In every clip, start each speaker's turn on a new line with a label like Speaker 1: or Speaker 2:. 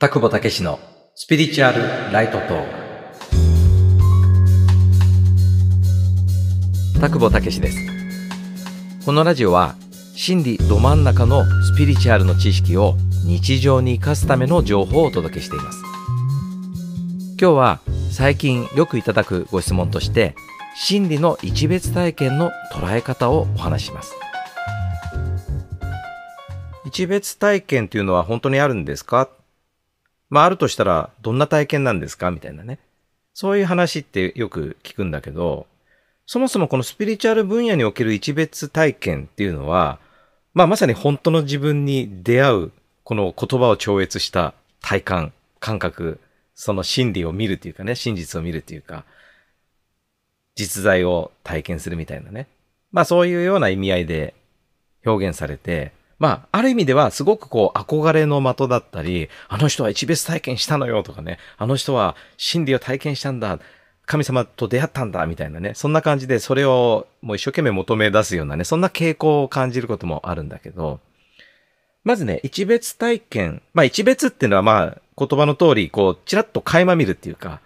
Speaker 1: 田久保武のスピリチュアルライトトーク。田久保武です。このラジオは心理ど真ん中のスピリチュアルの知識を日常に生かすための情報をお届けしています。今日は最近よくいただくご質問として心理の一別体験の捉え方をお話しします。一別体験というのは本当にあるんですか？まあ、あるとしたら、どんな体験なんですか？みたいなね。そういう話ってよく聞くんだけど、そもそもこのスピリチュアル分野における一別体験っていうのは、まあ、まさに本当の自分に出会う、この言葉を超越した体感、感覚、その真理を見るっていうかね、真実を見るっていうか、実在を体験するみたいなね。まあ、そういうような意味合いで表現されて、まあ、ある意味ではすごくこう憧れの的だったり、あの人は一別体験したのよとかね、あの人は真理を体験したんだ、神様と出会ったんだみたいなね、そんな感じでそれをもう一生懸命求め出すようなね、そんな傾向を感じることもあるんだけど、まずね、一別体験、まあ一別っていうのはまあ言葉の通り、こう、ちらっと垣間見るっていうか、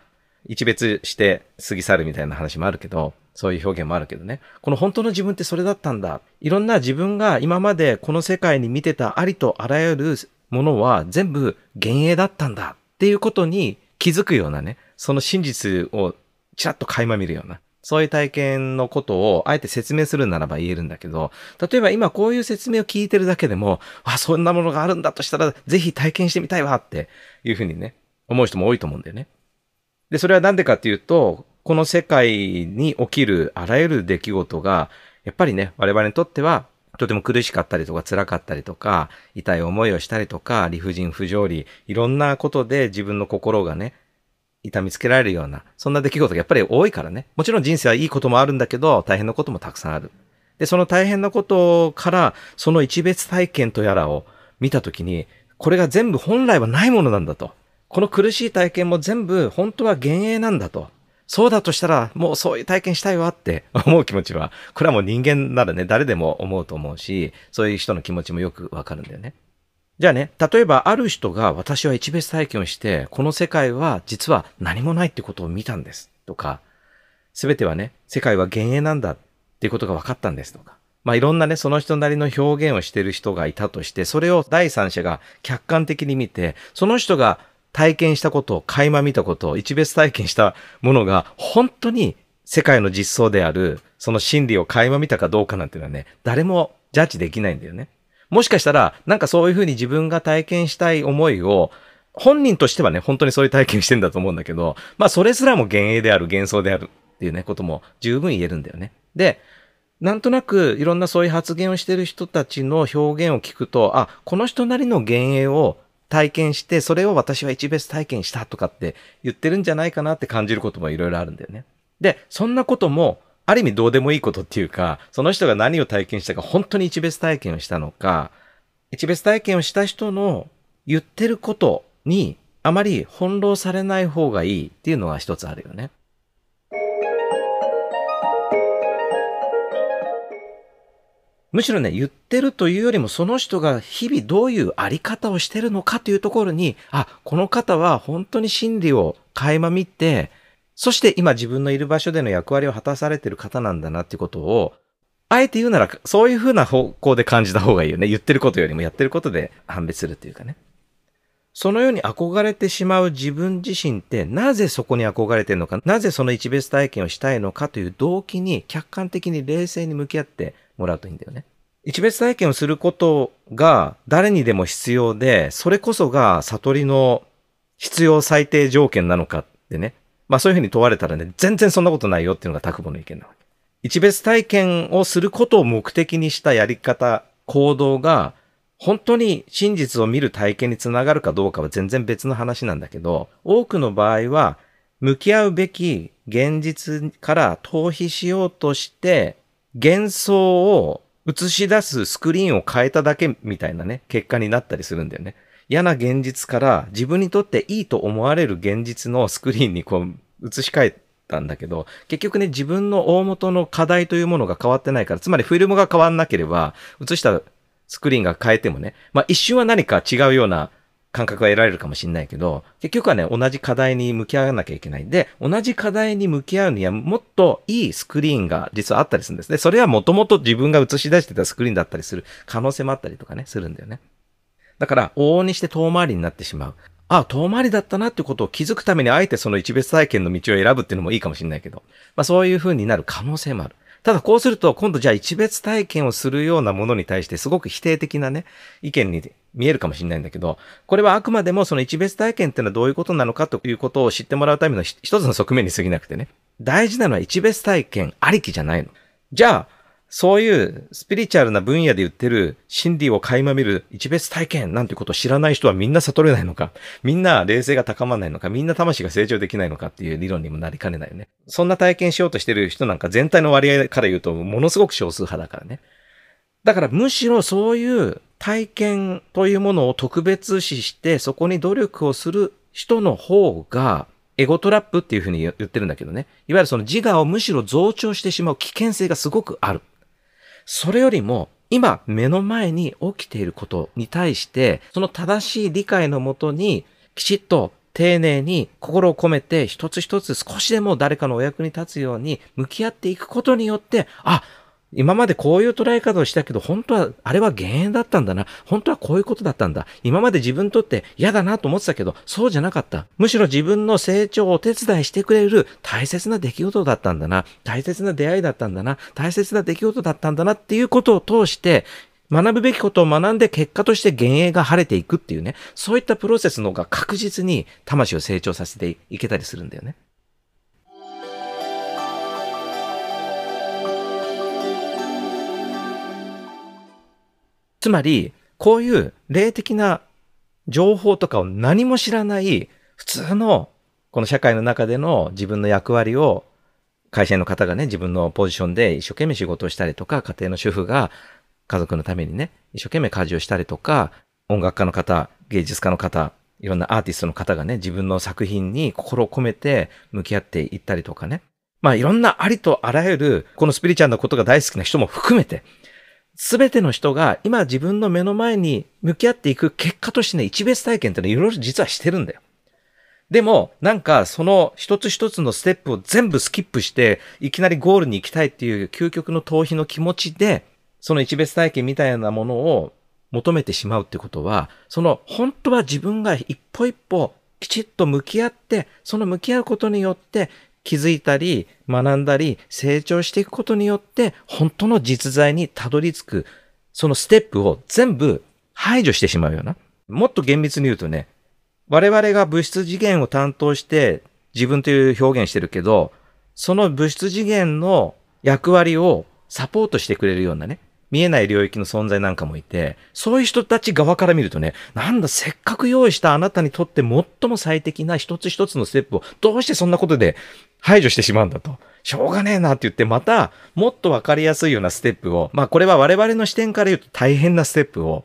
Speaker 1: 一別して過ぎ去るみたいな話もあるけど、そういう表現もあるけどね。この本当の自分ってそれだったんだ。いろんな自分が今までこの世界に見てたありとあらゆるものは全部幻影だったんだっていうことに気づくようなね、その真実をちらっと垣間見るような、そういう体験のことをあえて説明するならば言えるんだけど、例えば今こういう説明を聞いてるだけでも、あ、そんなものがあるんだとしたらぜひ体験してみたいわっていうふうにね、思う人も多いと思うんだよね。で、それはなんでかっていうと、この世界に起きるあらゆる出来事が、やっぱりね、我々にとっては、とても苦しかったりとか辛かったりとか、痛い思いをしたりとか、理不尽不条理、いろんなことで自分の心がね、痛みつけられるような、そんな出来事がやっぱり多いからね。もちろん人生はいいこともあるんだけど、大変なこともたくさんある。で、その大変なことから、その一別体験とやらを見たときに、これが全部本来はないものなんだと。この苦しい体験も全部本当は幻影なんだと。そうだとしたら、もうそういう体験したいわって 思う気持ちは、これはもう人間ならね、誰でも思うと思うし、そういう人の気持ちもよくわかるんだよね。じゃあね、例えばある人が私は一別体験をして、この世界は実は何もないってことを見たんです。とか、すべてはね、世界は幻影なんだっていうことが分かったんですとか。まあいろんなね、その人なりの表現をしている人がいたとして、それを第三者が客観的に見て、その人が体験したことを垣間見たことを一別体験したものが本当に世界の実相であるその真理を垣間見たかどうかなんていうのはね、誰もジャッジできないんだよね。もしかしたら、なんかそういうふうに自分が体験したい思いを本人としてはね、本当にそういう体験してんだと思うんだけど、まあそれすらも幻影である、幻想であるっていうね、ことも十分言えるんだよね。で、なんとなくいろんなそういう発言をしてる人たちの表現を聞くと、あ、この人なりの幻影を体験して、それを私は一別体験したとかって言ってるんじゃないかなって感じることもいろいろあるんだよね。で、そんなことも、ある意味どうでもいいことっていうか、その人が何を体験したか、本当に一別体験をしたのか、一別体験をした人の言ってることにあまり翻弄されない方がいいっていうのが一つあるよね。むしろね、言ってるというよりも、その人が日々どういうあり方をしてるのかというところに、あ、この方は本当に真理を垣間見て、そして今自分のいる場所での役割を果たされてる方なんだなっていうことを、あえて言うなら、そういうふうな方向で感じた方がいいよね。言ってることよりもやってることで判別するっていうかね。そのように憧れてしまう自分自身って、なぜそこに憧れてるのか、なぜその一別体験をしたいのかという動機に客観的に冷静に向き合ってもらうといいんだよね。一別体験をすることが誰にでも必要で、それこそが悟りの必要最低条件なのかってね。まあそういうふうに問われたらね、全然そんなことないよっていうのが拓保の意見なわけ。一別体験をすることを目的にしたやり方、行動が、本当に真実を見る体験につながるかどうかは全然別の話なんだけど、多くの場合は、向き合うべき現実から逃避しようとして、幻想を映し出すスクリーンを変えただけみたいなね、結果になったりするんだよね。嫌な現実から自分にとっていいと思われる現実のスクリーンにこう映し替えたんだけど、結局ね、自分の大元の課題というものが変わってないから、つまりフィルムが変わんなければ、映したスクリーンが変えてもね、まあ一瞬は何か違うような感覚が得られるかもしれないけど、結局はね、同じ課題に向き合わなきゃいけないんで、同じ課題に向き合うにはもっといいスクリーンが実はあったりするんですね。それはもともと自分が映し出してたスクリーンだったりする可能性もあったりとかね、するんだよね。だから、往々にして遠回りになってしまう。ああ、遠回りだったなってことを気づくためにあえてその一別体験の道を選ぶっていうのもいいかもしれないけど、まあそういう風になる可能性もある。ただこうすると、今度じゃあ一別体験をするようなものに対してすごく否定的なね、意見に見えるかもしれないんだけど、これはあくまでもその一別体験っていうのはどういうことなのかということを知ってもらうための一つの側面に過ぎなくてね。大事なのは一別体験ありきじゃないの。じゃあ、そういうスピリチュアルな分野で言ってる真理を垣間見る一別体験なんてことを知らない人はみんな悟れないのか、みんな冷静が高まらないのか、みんな魂が成長できないのかっていう理論にもなりかねないよね。そんな体験しようとしてる人なんか全体の割合から言うとものすごく少数派だからね。だからむしろそういう体験というものを特別視してそこに努力をする人の方がエゴトラップっていうふうに言ってるんだけどね。いわゆるその自我をむしろ増長してしまう危険性がすごくある。それよりも、今目の前に起きていることに対して、その正しい理解のもとに、きちっと丁寧に心を込めて一つ一つ少しでも誰かのお役に立つように向き合っていくことによって、あ、今までこういう捉え方をしたけど、本当は、あれは減塩だったんだな。本当はこういうことだったんだ。今まで自分にとって嫌だなと思ってたけど、そうじゃなかった。むしろ自分の成長をお手伝いしてくれる大切な出来事だったんだな。大切な出会いだったんだな。大切な出来事だったんだなっていうことを通して、学ぶべきことを学んで結果として幻影が晴れていくっていうね、そういったプロセスの方が確実に魂を成長させていけたりするんだよね。つまり、こういう霊的な情報とかを何も知らない普通のこの社会の中での自分の役割を会社員の方がね、自分のポジションで一生懸命仕事をしたりとか、家庭の主婦が家族のためにね、一生懸命家事をしたりとか、音楽家の方、芸術家の方、いろんなアーティストの方がね、自分の作品に心を込めて向き合っていったりとかね。まあいろんなありとあらゆる、このスピリチュアルなことが大好きな人も含めて、すべての人が今自分の目の前に向き合っていく結果としてね、一別体験ってのはいろいろ実はしてるんだよ。でも、なんかその一つ一つのステップを全部スキップして、いきなりゴールに行きたいっていう究極の逃避の気持ちで、その一別体験みたいなものを求めてしまうってことは、その本当は自分が一歩一歩きちっと向き合って、その向き合うことによって気づいたり、学んだり、成長していくことによって、本当の実在にたどり着く、そのステップを全部排除してしまうような。もっと厳密に言うとね、我々が物質次元を担当して自分という表現してるけど、その物質次元の役割をサポートしてくれるようなね、見えない領域の存在なんかもいて、そういう人たち側から見るとね、なんだ、せっかく用意したあなたにとって最も最適な一つ一つのステップを、どうしてそんなことで排除してしまうんだと。しょうがねえなって言って、また、もっとわかりやすいようなステップを、まあこれは我々の視点から言うと大変なステップを、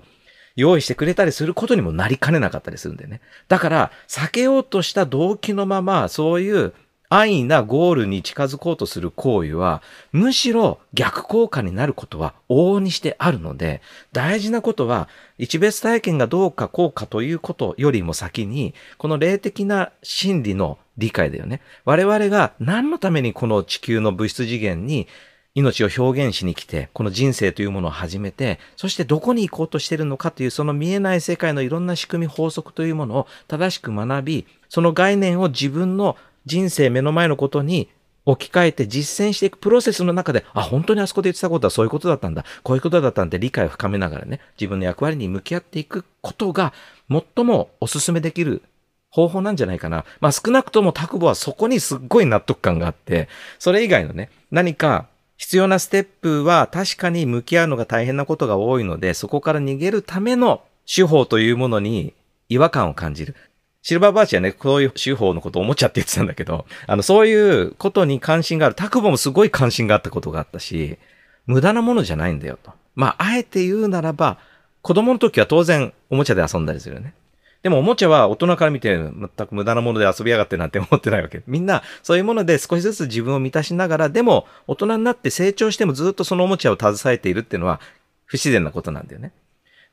Speaker 1: 用意してくれたりすることにもなりかねなかったりするんだよね。だから、避けようとした動機のまま、そういう安易なゴールに近づこうとする行為は、むしろ逆効果になることは往々にしてあるので、大事なことは、一別体験がどうかこうかということよりも先に、この霊的な真理の理解だよね。我々が何のためにこの地球の物質次元に命を表現しに来て、この人生というものを始めて、そしてどこに行こうとしてるのかというその見えない世界のいろんな仕組み法則というものを正しく学び、その概念を自分の人生目の前のことに置き換えて実践していくプロセスの中で、あ、本当にあそこで言ってたことはそういうことだったんだ。こういうことだったんで理解を深めながらね、自分の役割に向き合っていくことが最もお勧めできる方法なんじゃないかな。まあ少なくともタクボはそこにすっごい納得感があって、それ以外のね、何か必要なステップは確かに向き合うのが大変なことが多いので、そこから逃げるための手法というものに違和感を感じる。シルバーバーチはね、こういう手法のことをおもちゃって言ってたんだけど、あの、そういうことに関心がある。タクボもすごい関心があったことがあったし、無駄なものじゃないんだよと。まあ、あえて言うならば、子供の時は当然おもちゃで遊んだりするよね。でもおもちゃは大人から見て全く無駄なもので遊びやがってなんて思ってないわけ。みんなそういうもので少しずつ自分を満たしながら、でも大人になって成長してもずっとそのおもちゃを携えているっていうのは不自然なことなんだよね。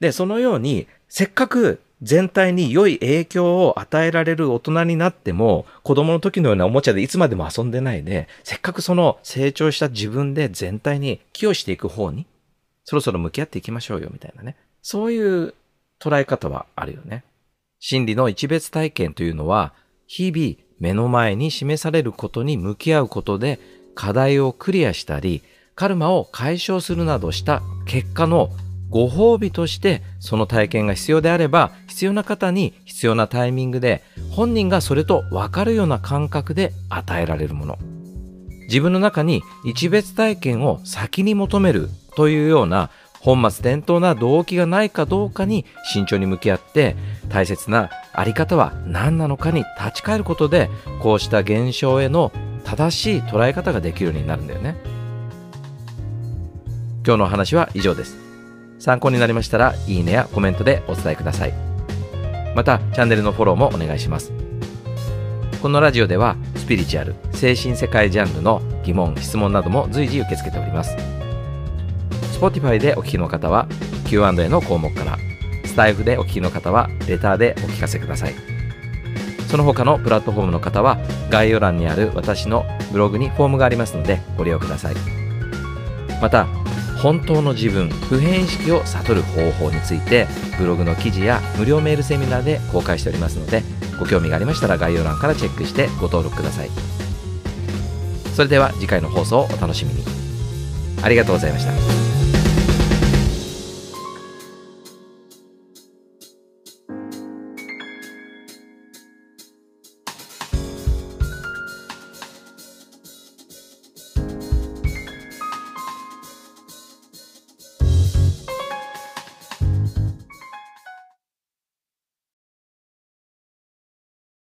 Speaker 1: で、そのように、せっかく全体に良い影響を与えられる大人になっても、子供の時のようなおもちゃでいつまでも遊んでないで、せっかくその成長した自分で全体に寄与していく方に、そろそろ向き合っていきましょうよ、みたいなね。そういう捉え方はあるよね。心理の一別体験というのは、日々目の前に示されることに向き合うことで課題をクリアしたり、カルマを解消するなどした結果のご褒美としてその体験が必要であれば必要な方に必要なタイミングで本人がそれと分かるような感覚で与えられるもの。自分の中に一別体験を先に求めるというような本末転倒な動機がないかどうかに慎重に向き合って大切なあり方は何なのかに立ち返ることでこうした現象への正しい捉え方ができるようになるんだよね。今日の話は以上です。参考になりましたらいいねやコメントでお伝えください。またチャンネルのフォローもお願いします。このラジオではスピリチュアル精神世界ジャンルの疑問質問なども随時受け付けております。Spotify でお聞きの方は Q&A の項目からスタイフでお聞きの方はレターでお聞かせください。その他のプラットフォームの方は概要欄にある私のブログにフォームがありますのでご利用ください。また本当の自分普遍意識を悟る方法についてブログの記事や無料メールセミナーで公開しておりますのでご興味がありましたら概要欄からチェックしてご登録ください。それでは次回の放送をお楽しみに。ありがとうございました。